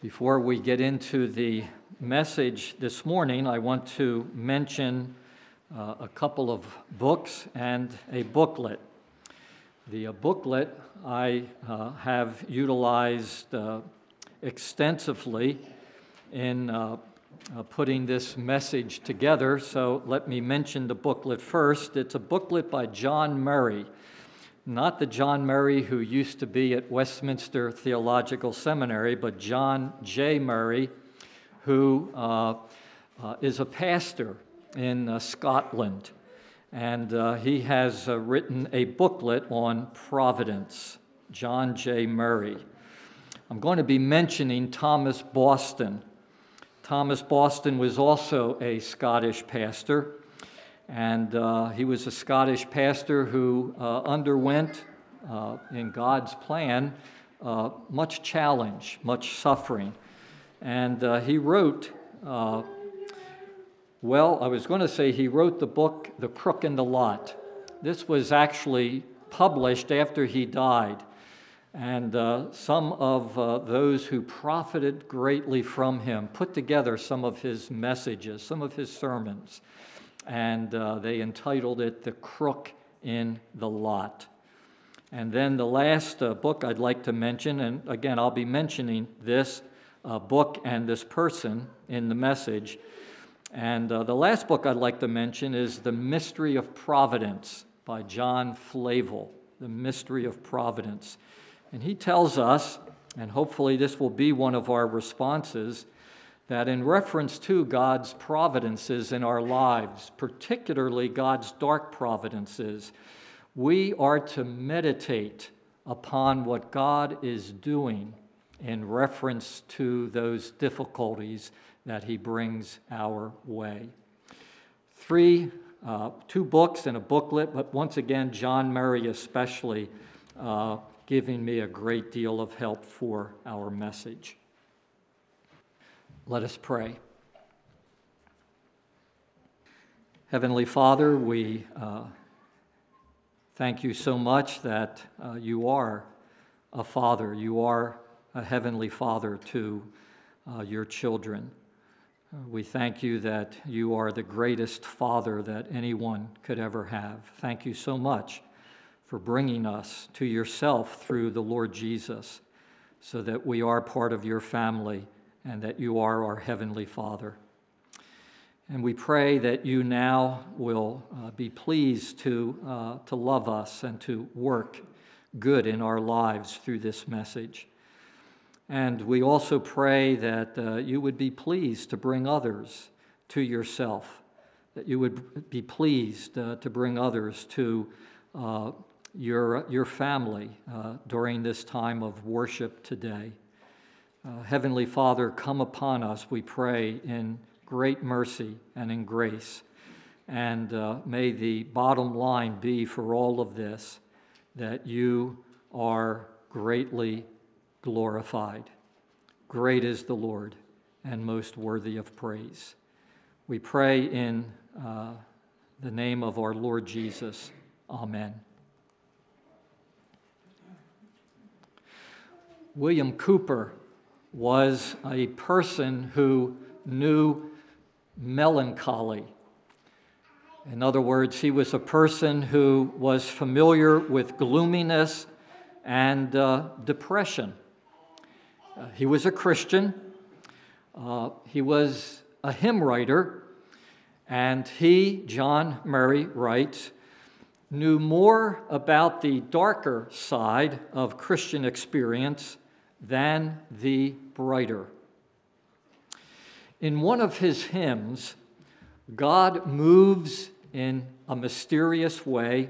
Before we get into the message this morning, I want to mention uh, a couple of books and a booklet. The uh, booklet I uh, have utilized uh, extensively in uh, uh, putting this message together, so let me mention the booklet first. It's a booklet by John Murray not the John Murray who used to be at Westminster Theological Seminary, but John J. Murray, who uh, uh, is a pastor in uh, Scotland. And uh, he has uh, written a booklet on providence, John J. Murray. I'm going to be mentioning Thomas Boston. Thomas Boston was also a Scottish pastor. And uh, he was a Scottish pastor who uh, underwent, uh, in God's plan, uh, much challenge, much suffering. And uh, he wrote, uh, well, I was going to say he wrote the book, The Crook in the Lot. This was actually published after he died. And some of those who profited greatly from him put together some of his messages, some of his sermons and uh, they entitled it The Crook in the Lot. And then the last uh, book I'd like to mention, and again, I'll be mentioning this uh, book and this person in the message. And uh, the last book I'd like to mention is The Mystery of Providence by John Flavel. The Mystery of Providence. And he tells us, and hopefully this will be one of our responses, that in reference to God's providences in our lives, particularly God's dark providences, we are to meditate upon what God is doing in reference to those difficulties that He brings our way. Three, uh, two books and a booklet, but once again, John Murray especially uh, giving me a great deal of help for our message. Let us pray. Heavenly Father, we uh, thank you so much that uh, you are a father. You are a heavenly father to uh, your children. We thank you that you are the greatest father that anyone could ever have. Thank you so much for bringing us to yourself through the Lord Jesus so that we are part of your family and that you are our Heavenly Father. And we pray that you now will uh, be pleased to, uh, to love us and to work good in our lives through this message. And we also pray that uh, you would be pleased to bring others to yourself, that you would be pleased uh, to bring others to uh, your, your family uh, during this time of worship today. Uh, Heavenly Father, come upon us, we pray, in great mercy and in grace. And uh, may the bottom line be for all of this that you are greatly glorified. Great is the Lord and most worthy of praise. We pray in uh, the name of our Lord Jesus. Amen. William Cowper was a person who knew melancholy. In other words, he was a person who was familiar with gloominess and uh, depression. Uh, he was a Christian, uh, he was a hymn writer, and he, John Murray, writes, knew more about the darker side of Christian experience than the brighter. In one of his hymns, God moves in a mysterious way,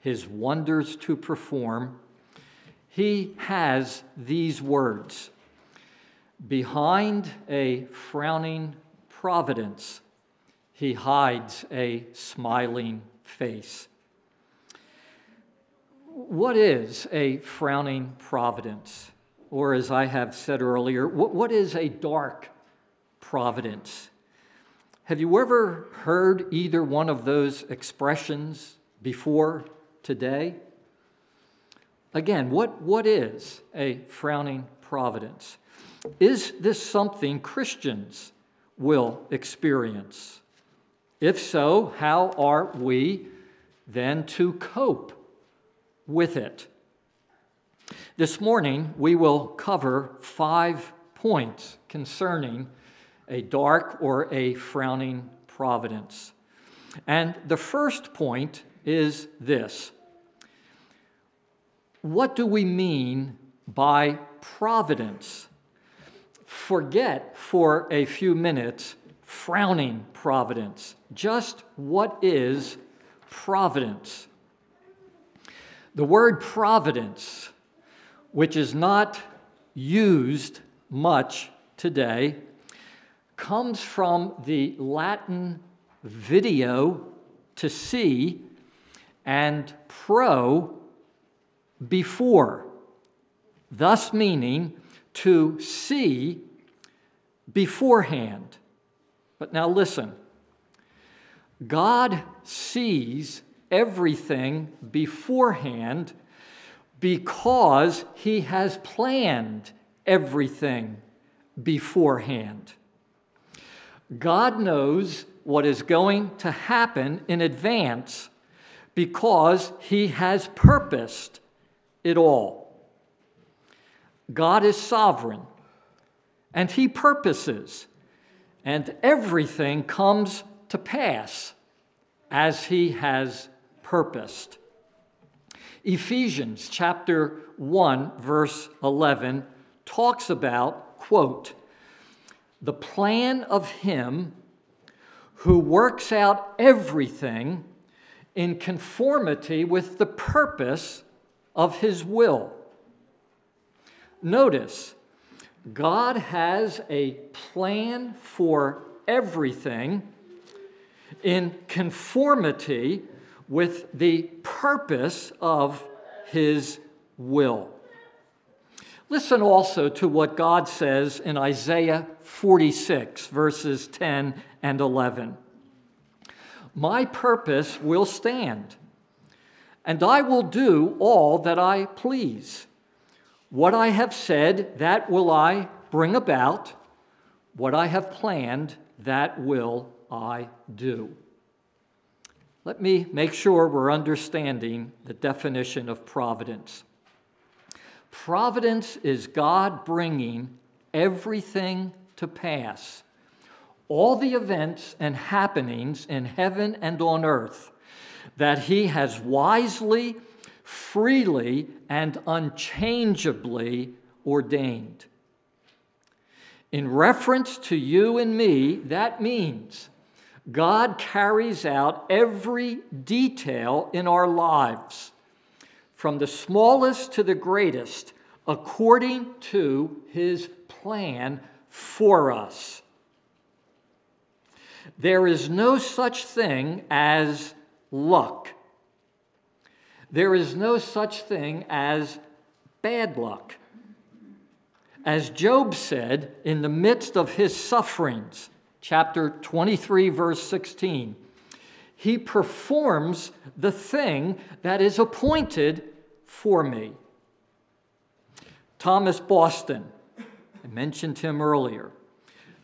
his wonders to perform. He has these words Behind a frowning providence, he hides a smiling face. What is a frowning providence? Or as I have said earlier, what, what is a dark providence? Have you ever heard either one of those expressions before today? Again, what, what is a frowning providence? Is this something Christians will experience? If so, how are we then to cope with it? This morning, we will cover five points concerning a dark or a frowning providence. And the first point is this What do we mean by providence? Forget for a few minutes frowning providence. Just what is providence? The word providence, which is not used much today, comes from the Latin video to see and pro before, thus meaning to see beforehand. But now listen God sees everything beforehand because he has planned everything beforehand. God knows what is going to happen in advance because he has purposed it all. God is sovereign and he purposes, and everything comes to pass as he has purposed. Ephesians chapter 1 verse 11 talks about quote the plan of him who works out everything in conformity with the purpose of his will. Notice, God has a plan for everything in conformity with the purpose of his will. Listen also to what God says in Isaiah 46, verses 10 and 11. My purpose will stand, and I will do all that I please. What I have said, that will I bring about. What I have planned, that will I do. Let me make sure we're understanding the definition of providence. Providence is God bringing everything to pass. All the events and happenings in heaven and on earth that He has wisely, freely, and unchangeably ordained. In reference to you and me, that means God carries out every detail in our lives from the smallest to the greatest, according to his plan for us. There is no such thing as luck. There is no such thing as bad luck. As Job said in the midst of his sufferings, chapter 23, verse 16, he performs the thing that is appointed for me. Thomas Boston, I mentioned him earlier.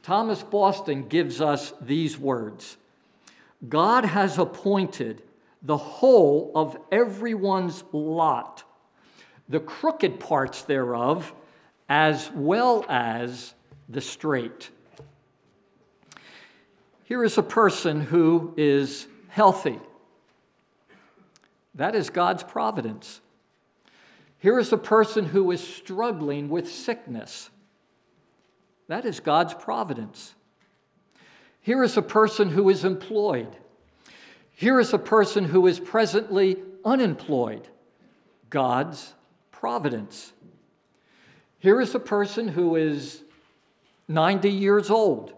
Thomas Boston gives us these words God has appointed the whole of everyone's lot, the crooked parts thereof, as well as the straight. Here is a person who is healthy. That is God's providence. Here is a person who is struggling with sickness. That is God's providence. Here is a person who is employed. Here is a person who is presently unemployed. God's providence. Here is a person who is 90 years old.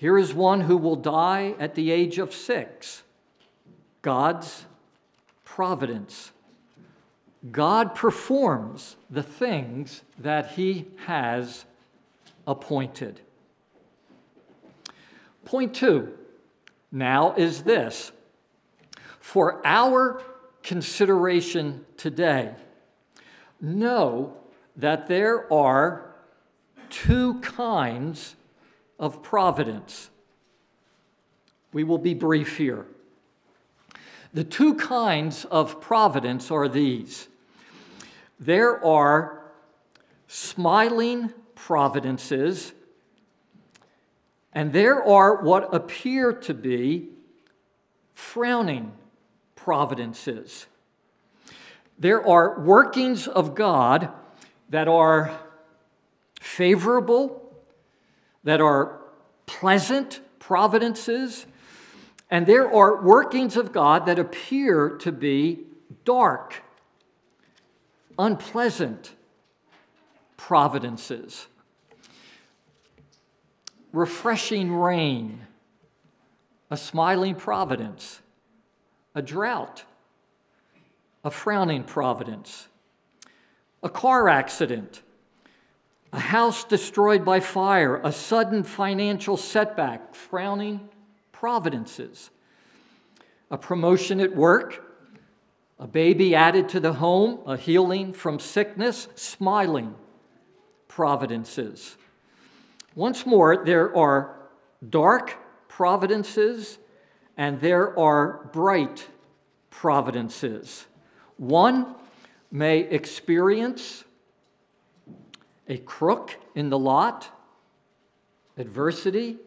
Here is one who will die at the age of six. God's providence. God performs the things that He has appointed. Point two now is this for our consideration today, know that there are two kinds of providence. We will be brief here. The two kinds of providence are these there are smiling providences, and there are what appear to be frowning providences. There are workings of God that are favorable, that are pleasant providences, and there are workings of God that appear to be dark, unpleasant providences. Refreshing rain, a smiling providence, a drought, a frowning providence, a car accident, a house destroyed by fire, a sudden financial setback, frowning providences, a promotion at work, a baby added to the home, a healing from sickness, smiling providences. Once more, there are dark providences and there are bright providences. One may experience a crook in the lot, adversity,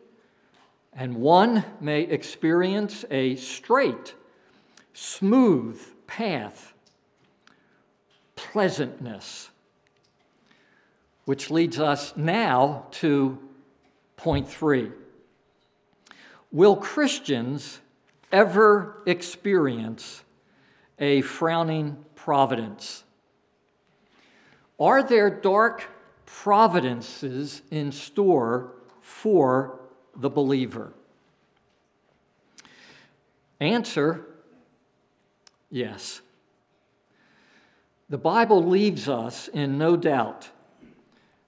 and one may experience a straight, smooth path, pleasantness. Which leads us now to point three. Will Christians ever experience a frowning providence? Are there dark providences in store for the believer? Answer yes. The Bible leaves us in no doubt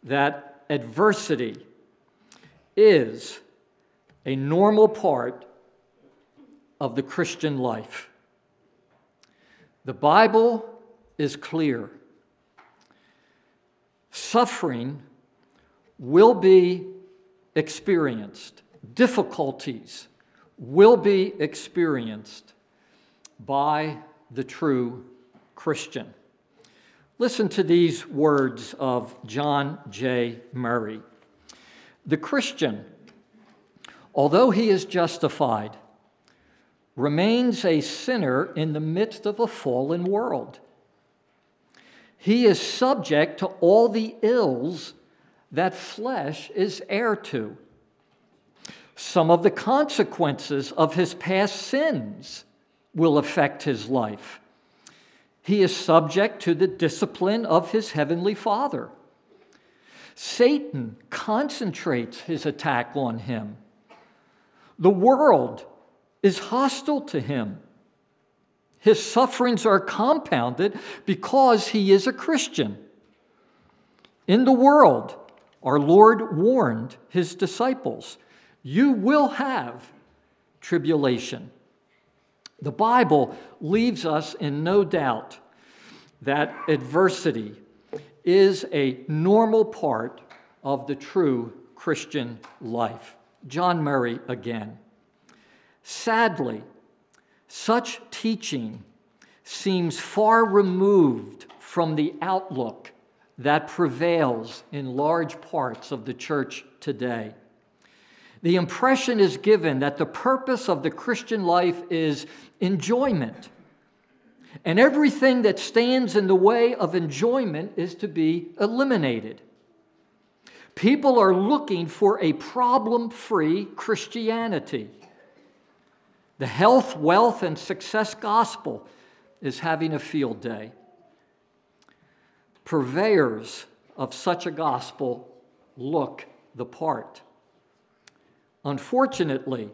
that adversity is a normal part of the Christian life. The Bible is clear. Suffering will be experienced, difficulties will be experienced by the true Christian. Listen to these words of John J. Murray. The Christian, although he is justified, remains a sinner in the midst of a fallen world. He is subject to all the ills that flesh is heir to. Some of the consequences of his past sins will affect his life. He is subject to the discipline of his heavenly Father. Satan concentrates his attack on him. The world is hostile to him. His sufferings are compounded because he is a Christian. In the world, our Lord warned his disciples, You will have tribulation. The Bible leaves us in no doubt that adversity is a normal part of the true Christian life. John Murray again. Sadly, such teaching seems far removed from the outlook that prevails in large parts of the church today. The impression is given that the purpose of the Christian life is enjoyment. And everything that stands in the way of enjoyment is to be eliminated. People are looking for a problem free Christianity. The health, wealth, and success gospel is having a field day purveyors of such a gospel look the part. Unfortunately,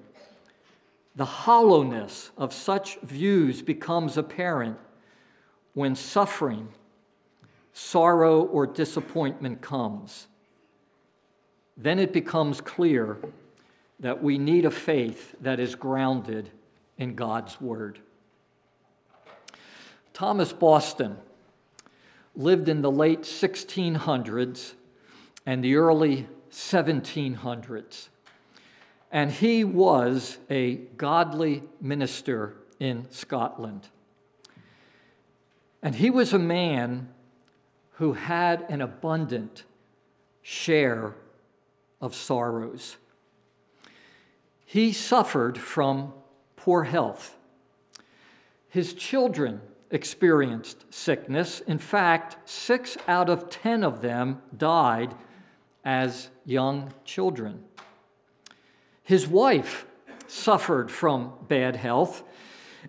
the hollowness of such views becomes apparent when suffering, sorrow, or disappointment comes. Then it becomes clear that we need a faith that is grounded in God's Word. Thomas Boston lived in the late 1600s and the early 1700s. And he was a godly minister in Scotland. And he was a man who had an abundant share of sorrows. He suffered from poor health. His children experienced sickness. In fact, six out of ten of them died as young children. His wife suffered from bad health,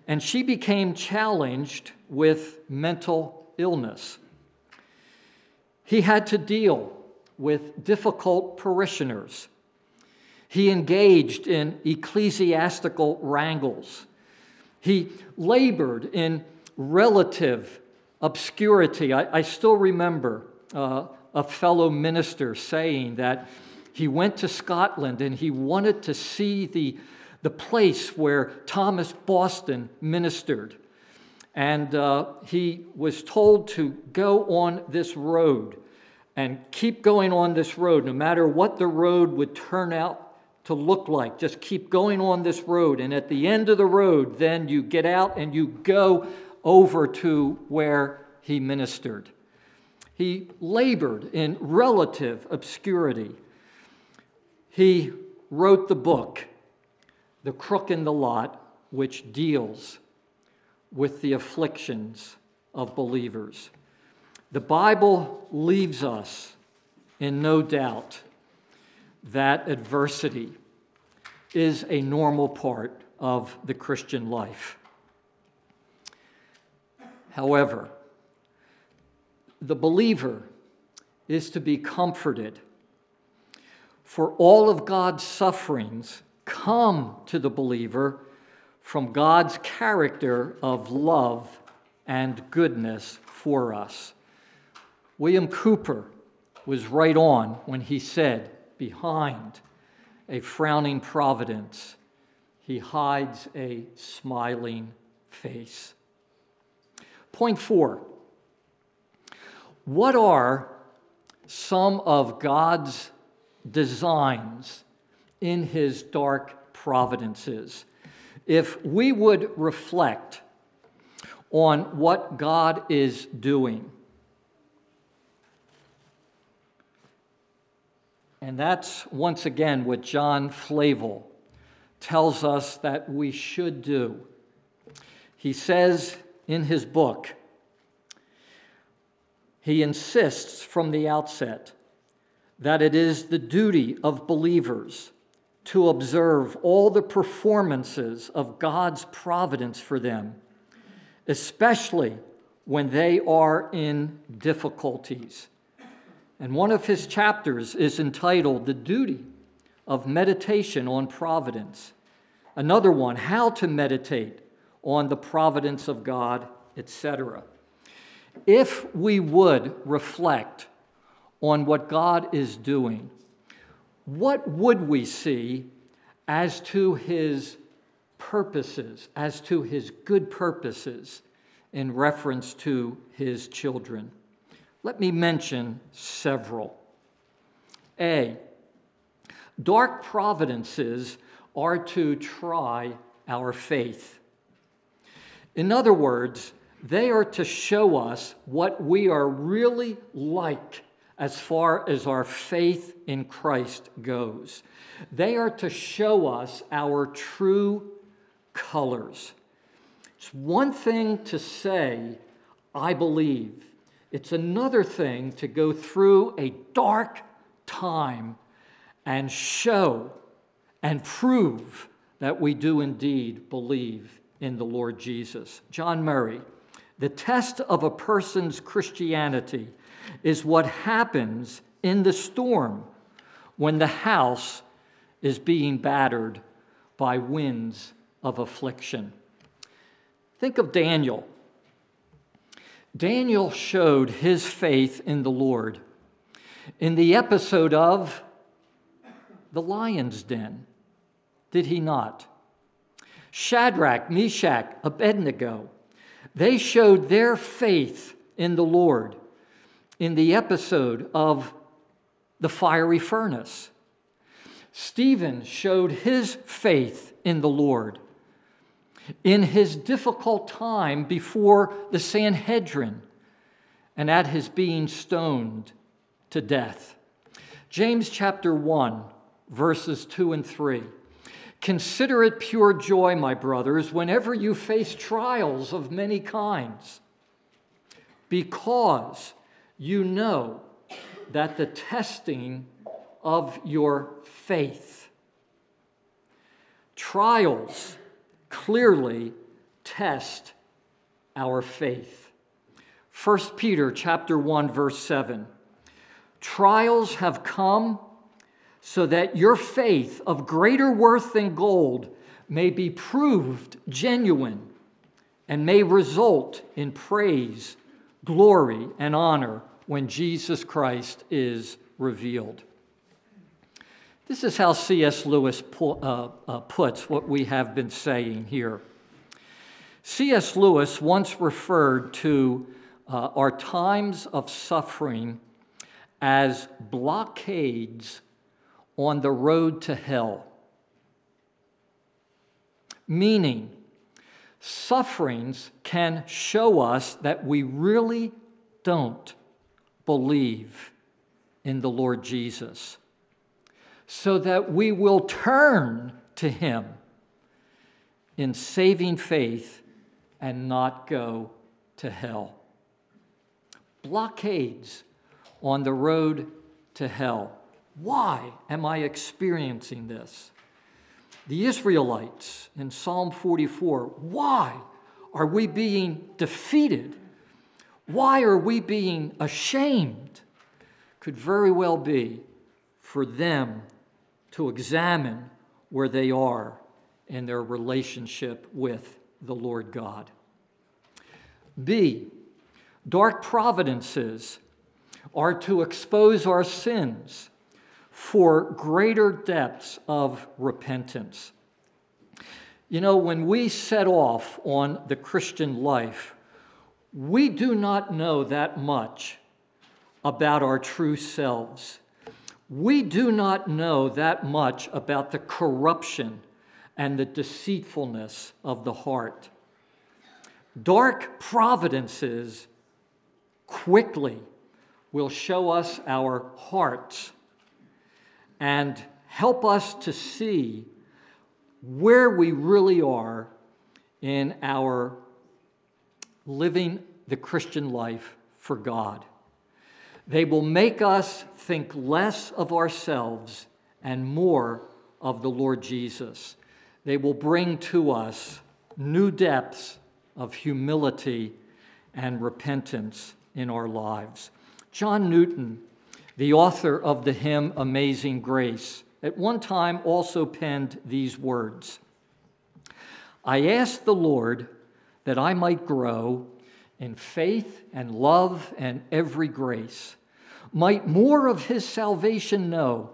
and she became challenged with mental illness. He had to deal with difficult parishioners. He engaged in ecclesiastical wrangles. He labored in relative obscurity. I, I still remember uh, a fellow minister saying that he went to Scotland and he wanted to see the, the place where Thomas Boston ministered. And uh, he was told to go on this road and keep going on this road, no matter what the road would turn out to look like. Just keep going on this road. And at the end of the road, then you get out and you go over to where he ministered. He labored in relative obscurity. He wrote the book, The Crook in the Lot, which deals with the afflictions of believers. The Bible leaves us in no doubt that adversity is a normal part of the Christian life. However, the believer is to be comforted, for all of God's sufferings come to the believer from God's character of love and goodness for us. William Cowper was right on when he said, Behind a frowning providence, he hides a smiling face. Point four What are some of God's designs in his dark providences? If we would reflect on what God is doing, and that's once again what John Flavel tells us that we should do. He says in his book, he insists from the outset that it is the duty of believers to observe all the performances of God's providence for them, especially when they are in difficulties. And one of his chapters is entitled The Duty of Meditation on Providence. Another one, How to Meditate on the Providence of God, etc. If we would reflect on what God is doing, what would we see as to his purposes, as to his good purposes in reference to his children? Let me mention several. A, dark providences are to try our faith. In other words, they are to show us what we are really like as far as our faith in Christ goes. They are to show us our true colors. It's one thing to say, I believe. It's another thing to go through a dark time and show and prove that we do indeed believe in the Lord Jesus. John Murray, the test of a person's Christianity is what happens in the storm when the house is being battered by winds of affliction. Think of Daniel. Daniel showed his faith in the Lord in the episode of the lion's den, did he not? Shadrach, Meshach, Abednego, they showed their faith in the Lord in the episode of the fiery furnace. Stephen showed his faith in the Lord in his difficult time before the Sanhedrin and at his being stoned to death. James chapter 1, verses 2 and 3. Consider it pure joy, my brothers, whenever you face trials of many kinds, because you know that the testing of your faith, trials clearly test our faith. 1 Peter chapter 1 verse 7. Trials have come so that your faith of greater worth than gold may be proved genuine and may result in praise, glory, and honor when Jesus Christ is revealed. This is how C.S. Lewis uh, uh, puts what we have been saying here. C.S. Lewis once referred to uh, our times of suffering as blockades on the road to hell. Meaning, sufferings can show us that we really don't believe in the Lord Jesus so that we will turn to Him in saving faith and not go to hell. Blockades on the road to hell. Why am I experiencing this? The Israelites in Psalm 44, why are we being defeated? Why are we being ashamed? Could very well be for them to examine where they are in their relationship with the Lord God. B, dark providences are to expose our sins for greater depths of repentance. You know, when we set off on the Christian life, we do not know that much about our true selves we do not know that much about the corruption and the deceitfulness of the heart. Dark providences quickly will show us our hearts and help us to see where we really are in our living the Christian life for God. They will make us think less of ourselves and more of the Lord Jesus. They will bring to us new depths of humility and repentance in our lives. John Newton, the author of the hymn Amazing Grace, at one time also penned these words I asked the Lord that I might grow in faith and love and every grace, might more of his salvation know,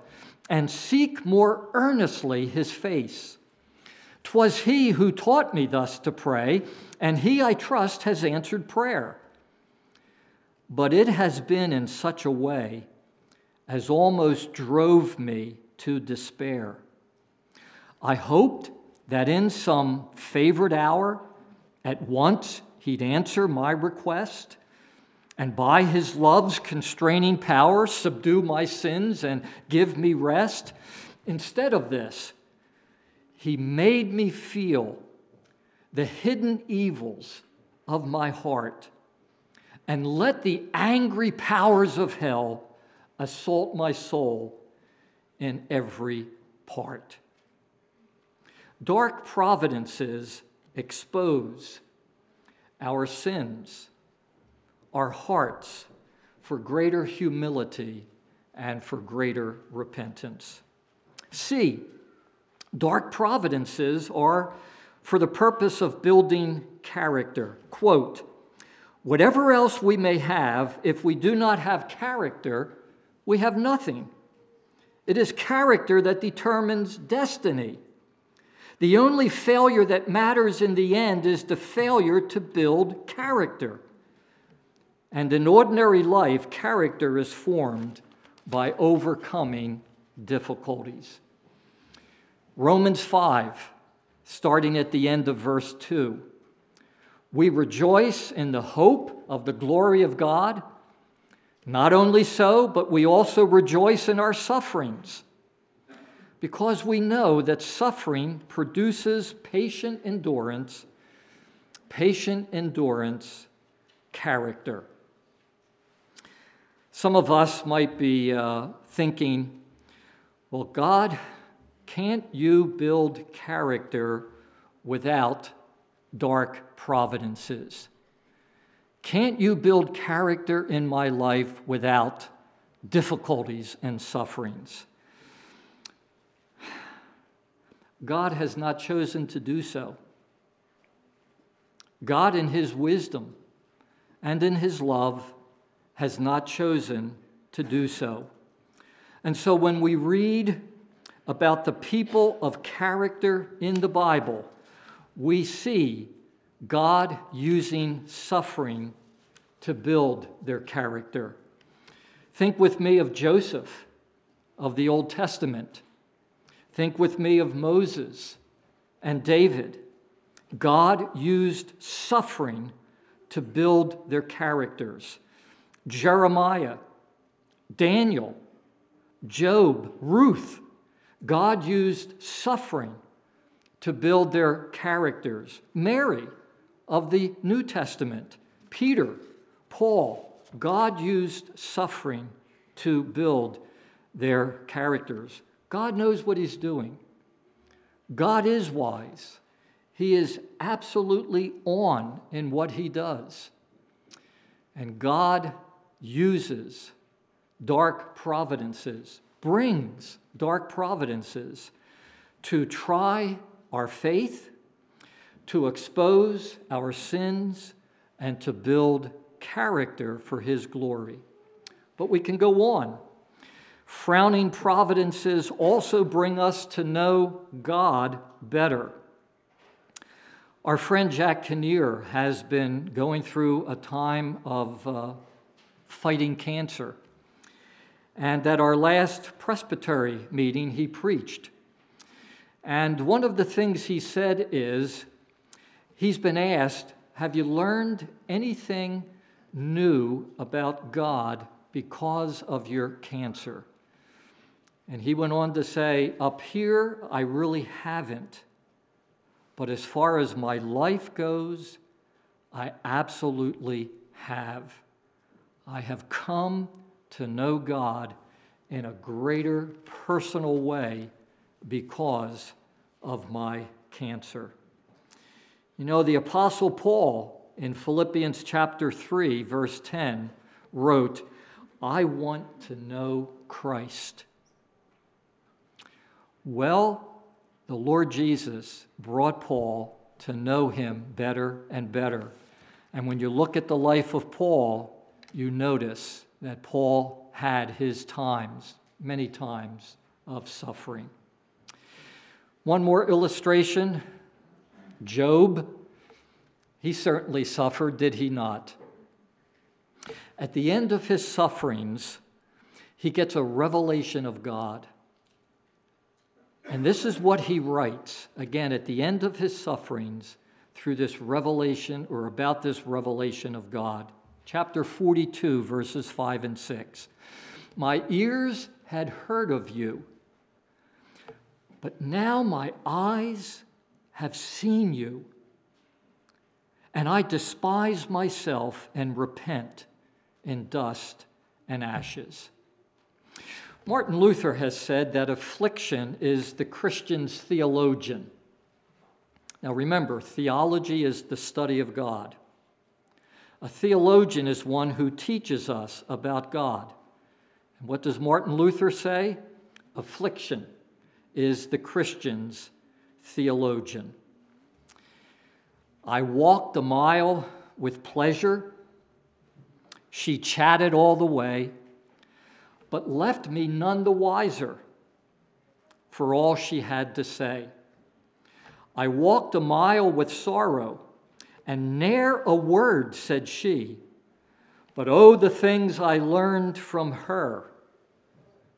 and seek more earnestly his face. 'Twas he who taught me thus to pray, and he, I trust, has answered prayer. But it has been in such a way as almost drove me to despair. I hoped that in some favored hour, at once he'd answer my request, and by his love's constraining power subdue my sins and give me rest. Instead of this, he made me feel the hidden evils of my heart and let the angry powers of hell assault my soul in every part. Dark providences expose our sins, our hearts for greater humility and for greater repentance. C, dark providences are for the purpose of building character. Quote, whatever else we may have, if we do not have character, we have nothing. It is character that determines destiny. The only failure that matters in the end is the failure to build character. And in ordinary life, character is formed by overcoming difficulties. Romans 5, starting at the end of verse 2. We rejoice in the hope of the glory of God. Not only so, but we also rejoice in our sufferings, because we know that suffering produces patient endurance, patient endurance, character. Some of us might be uh, thinking, well, God, can't you build character without dark providences? Can't you build character in my life without difficulties and sufferings? God has not chosen to do so. God, in His wisdom and in His love, has not chosen to do so. And so when we read about the people of character in the Bible, we see God using suffering to build their character. Think with me of Joseph of the Old Testament. Think with me of Moses and David. God used suffering to build their characters. Jeremiah, Daniel, Job, Ruth. God used suffering to build their characters. Mary of the New Testament, Peter, Paul. God used suffering to build their characters. God knows what He's doing. God is wise. He is absolutely on in what He does. And God uses dark providences, brings dark providences to try our faith, to expose our sins, and to build character for His glory. But we can go on. Frowning providences also bring us to know God better. Our friend Jack Kinnear has been going through a time of uh, fighting cancer. And at our last presbytery meeting, he preached. And one of the things he said is he's been asked, Have you learned anything new about God because of your cancer? And he went on to say, Up here, I really haven't. But as far as my life goes, I absolutely have. I have come to know God in a greater personal way because of my cancer. You know, the Apostle Paul in Philippians chapter 3, verse 10, wrote, I want to know Christ. Well, the Lord Jesus brought Paul to know him better and better. And when you look at the life of Paul, you notice that Paul had his times, many times, of suffering. One more illustration Job. He certainly suffered, did he not? At the end of his sufferings, he gets a revelation of God. And this is what he writes again at the end of his sufferings through this revelation or about this revelation of God chapter 42, verses 5 and 6. My ears had heard of you, but now my eyes have seen you, and I despise myself and repent in dust and ashes. Martin Luther has said that affliction is the Christian's theologian. Now remember, theology is the study of God. A theologian is one who teaches us about God. And what does Martin Luther say? Affliction is the Christian's theologian. I walked a mile with pleasure. She chatted all the way, but left me none the wiser for all she had to say. I walked a mile with sorrow and ne'er a word said she. But oh, the things I learned from her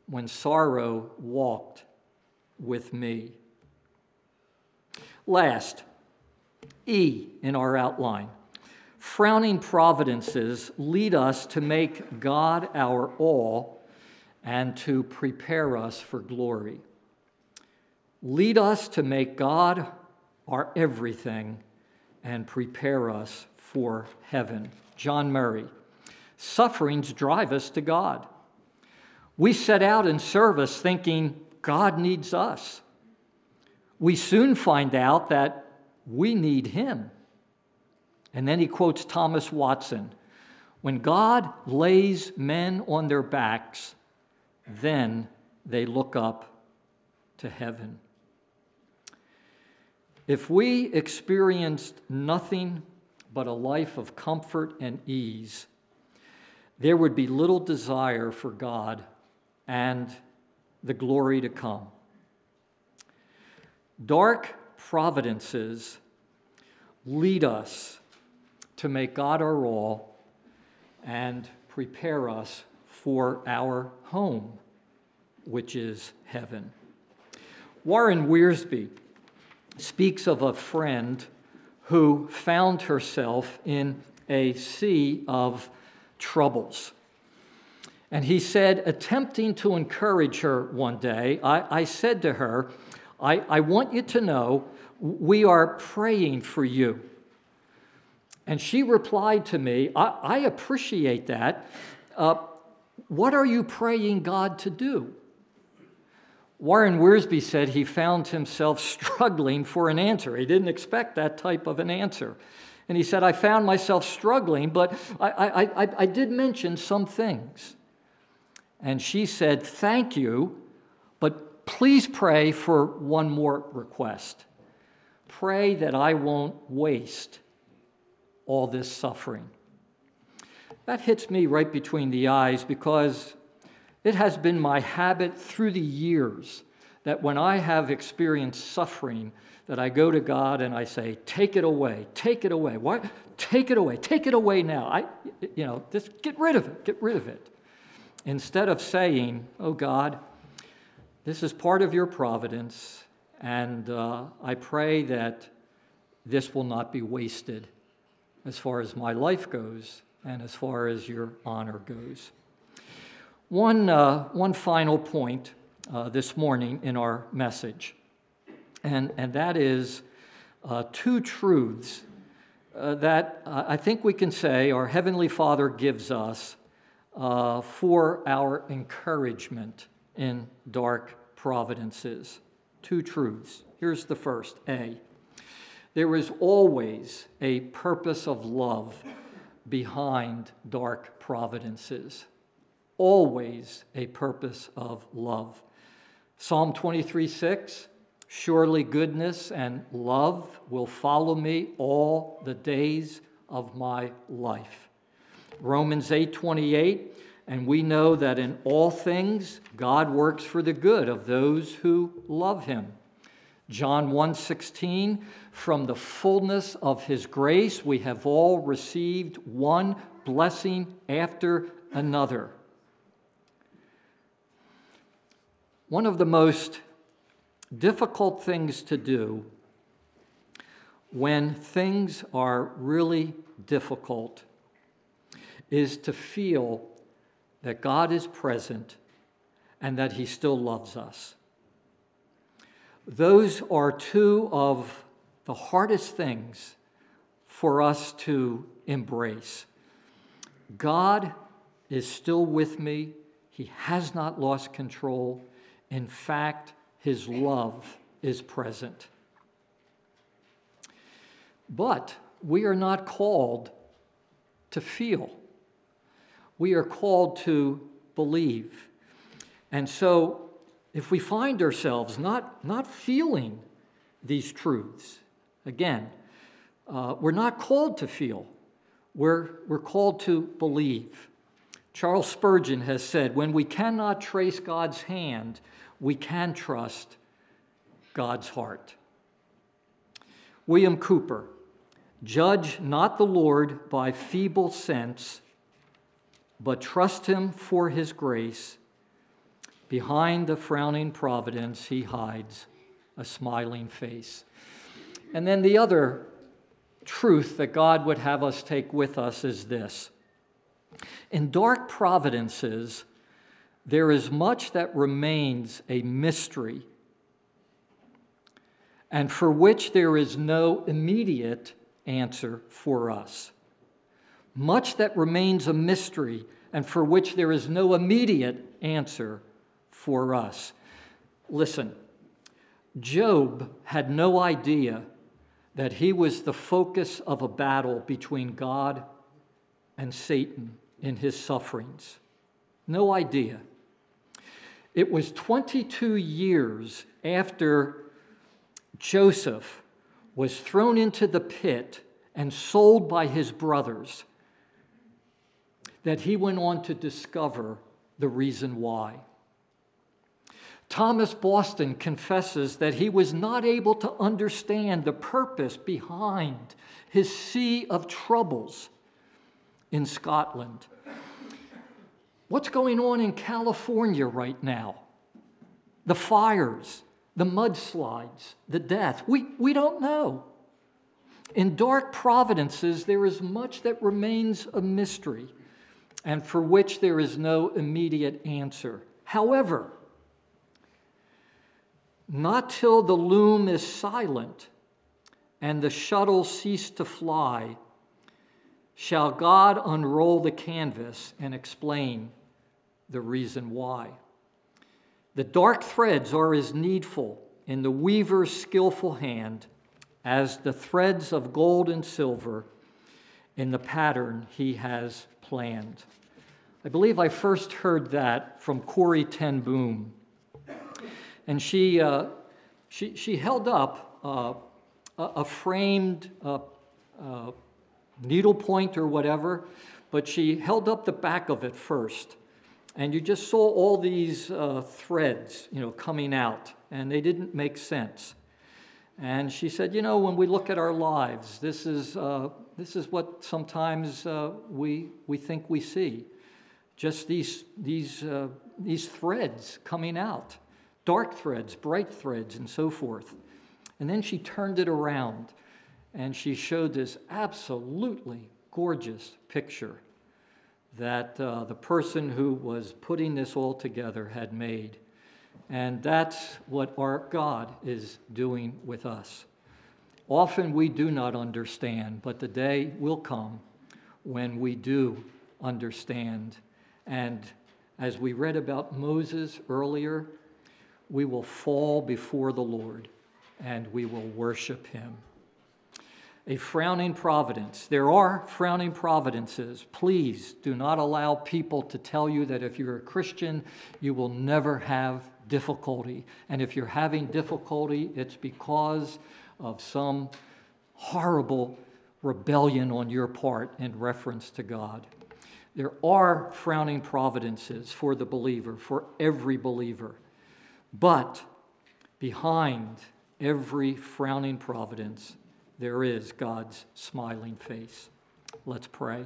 when sorrow walked with me. Last, E in our outline. Frowning providences lead us to make God our all and to prepare us for glory. Lead us to make God our everything and prepare us for heaven. John Murray. Sufferings drive us to God. We set out in service thinking God needs us. We soon find out that we need Him. And then he quotes Thomas Watson When God lays men on their backs, then they look up to heaven. If we experienced nothing but a life of comfort and ease, there would be little desire for God and the glory to come. Dark providences lead us to make God our all and prepare us for our home, which is heaven. Warren Wiersbe speaks of a friend who found herself in a sea of troubles. And he said, attempting to encourage her one day, I, I said to her, I, I want you to know we are praying for you. And she replied to me, I, I appreciate that. Uh, what are you praying God to do? Warren Wiersbe said he found himself struggling for an answer. He didn't expect that type of an answer. And he said, I found myself struggling, but I, I, I, I did mention some things. And she said, Thank you, but please pray for one more request. Pray that I won't waste all this suffering. That hits me right between the eyes because it has been my habit through the years that when I have experienced suffering, that I go to God and I say, "Take it away, take it away. Why? Take it away, take it away now. I, you know, just get rid of it, get rid of it." Instead of saying, "Oh God, this is part of your providence, and uh, I pray that this will not be wasted, as far as my life goes, and as far as your honor goes." One, uh, one final point uh, this morning in our message, and, and that is uh, two truths uh, that uh, I think we can say our Heavenly Father gives us uh, for our encouragement in dark providences. Two truths. Here's the first A. There is always a purpose of love behind dark providences always a purpose of love. Psalm 23 6 Surely goodness and love will follow me all the days of my life. Romans 8 28 and we know that in all things God works for the good of those who love him. John 1:16 From the fullness of his grace we have all received one blessing after another. One of the most difficult things to do when things are really difficult is to feel that God is present and that He still loves us. Those are two of the hardest things for us to embrace. God is still with me, He has not lost control. In fact, his love is present. But we are not called to feel, we are called to believe. And so, if we find ourselves not, not feeling these truths, again, uh, we're not called to feel, we're, we're called to believe. Charles Spurgeon has said, when we cannot trace God's hand, we can trust God's heart. William Cowper, judge not the Lord by feeble sense, but trust him for his grace. Behind the frowning providence, he hides a smiling face. And then the other truth that God would have us take with us is this In dark providences, there is much that remains a mystery and for which there is no immediate answer for us. Much that remains a mystery and for which there is no immediate answer for us. Listen, Job had no idea that he was the focus of a battle between God and Satan in his sufferings. No idea. It was 22 years after Joseph was thrown into the pit and sold by his brothers that he went on to discover the reason why. Thomas Boston confesses that he was not able to understand the purpose behind his sea of troubles in Scotland. What's going on in California right now? The fires, the mudslides, the death. We, we don't know. In dark providences, there is much that remains a mystery and for which there is no immediate answer. However, not till the loom is silent and the shuttle cease to fly shall God unroll the canvas and explain the reason why. The dark threads are as needful in the weaver's skillful hand as the threads of gold and silver in the pattern he has planned. I believe I first heard that from Corrie ten Boom. And she, uh, she, she held up uh, a, framed uh, uh, needlepoint or whatever, but she held up the back of it first. And you just saw all these uh, threads, you know, coming out, and they didn't make sense. And she said, you know, when we look at our lives, this is, uh, this is what sometimes uh, we, we think we see. Just these, these, uh, these threads coming out dark threads, bright threads, and so forth. And then she turned it around and she showed this absolutely gorgeous picture that uh, the person who was putting this all together had made. And that's what our God is doing with us. Often we do not understand, but the day will come when we do understand. And as we read about Moses earlier, we will fall before the Lord and we will worship him a frowning providence. There are frowning providences. Please do not allow people to tell you that if you're a Christian, you will never have difficulty. And if you're having difficulty, it's because of some horrible rebellion on your part in reference to God. There are frowning providences for the believer, for every believer. But behind every frowning providence there is God's smiling face. Let's pray.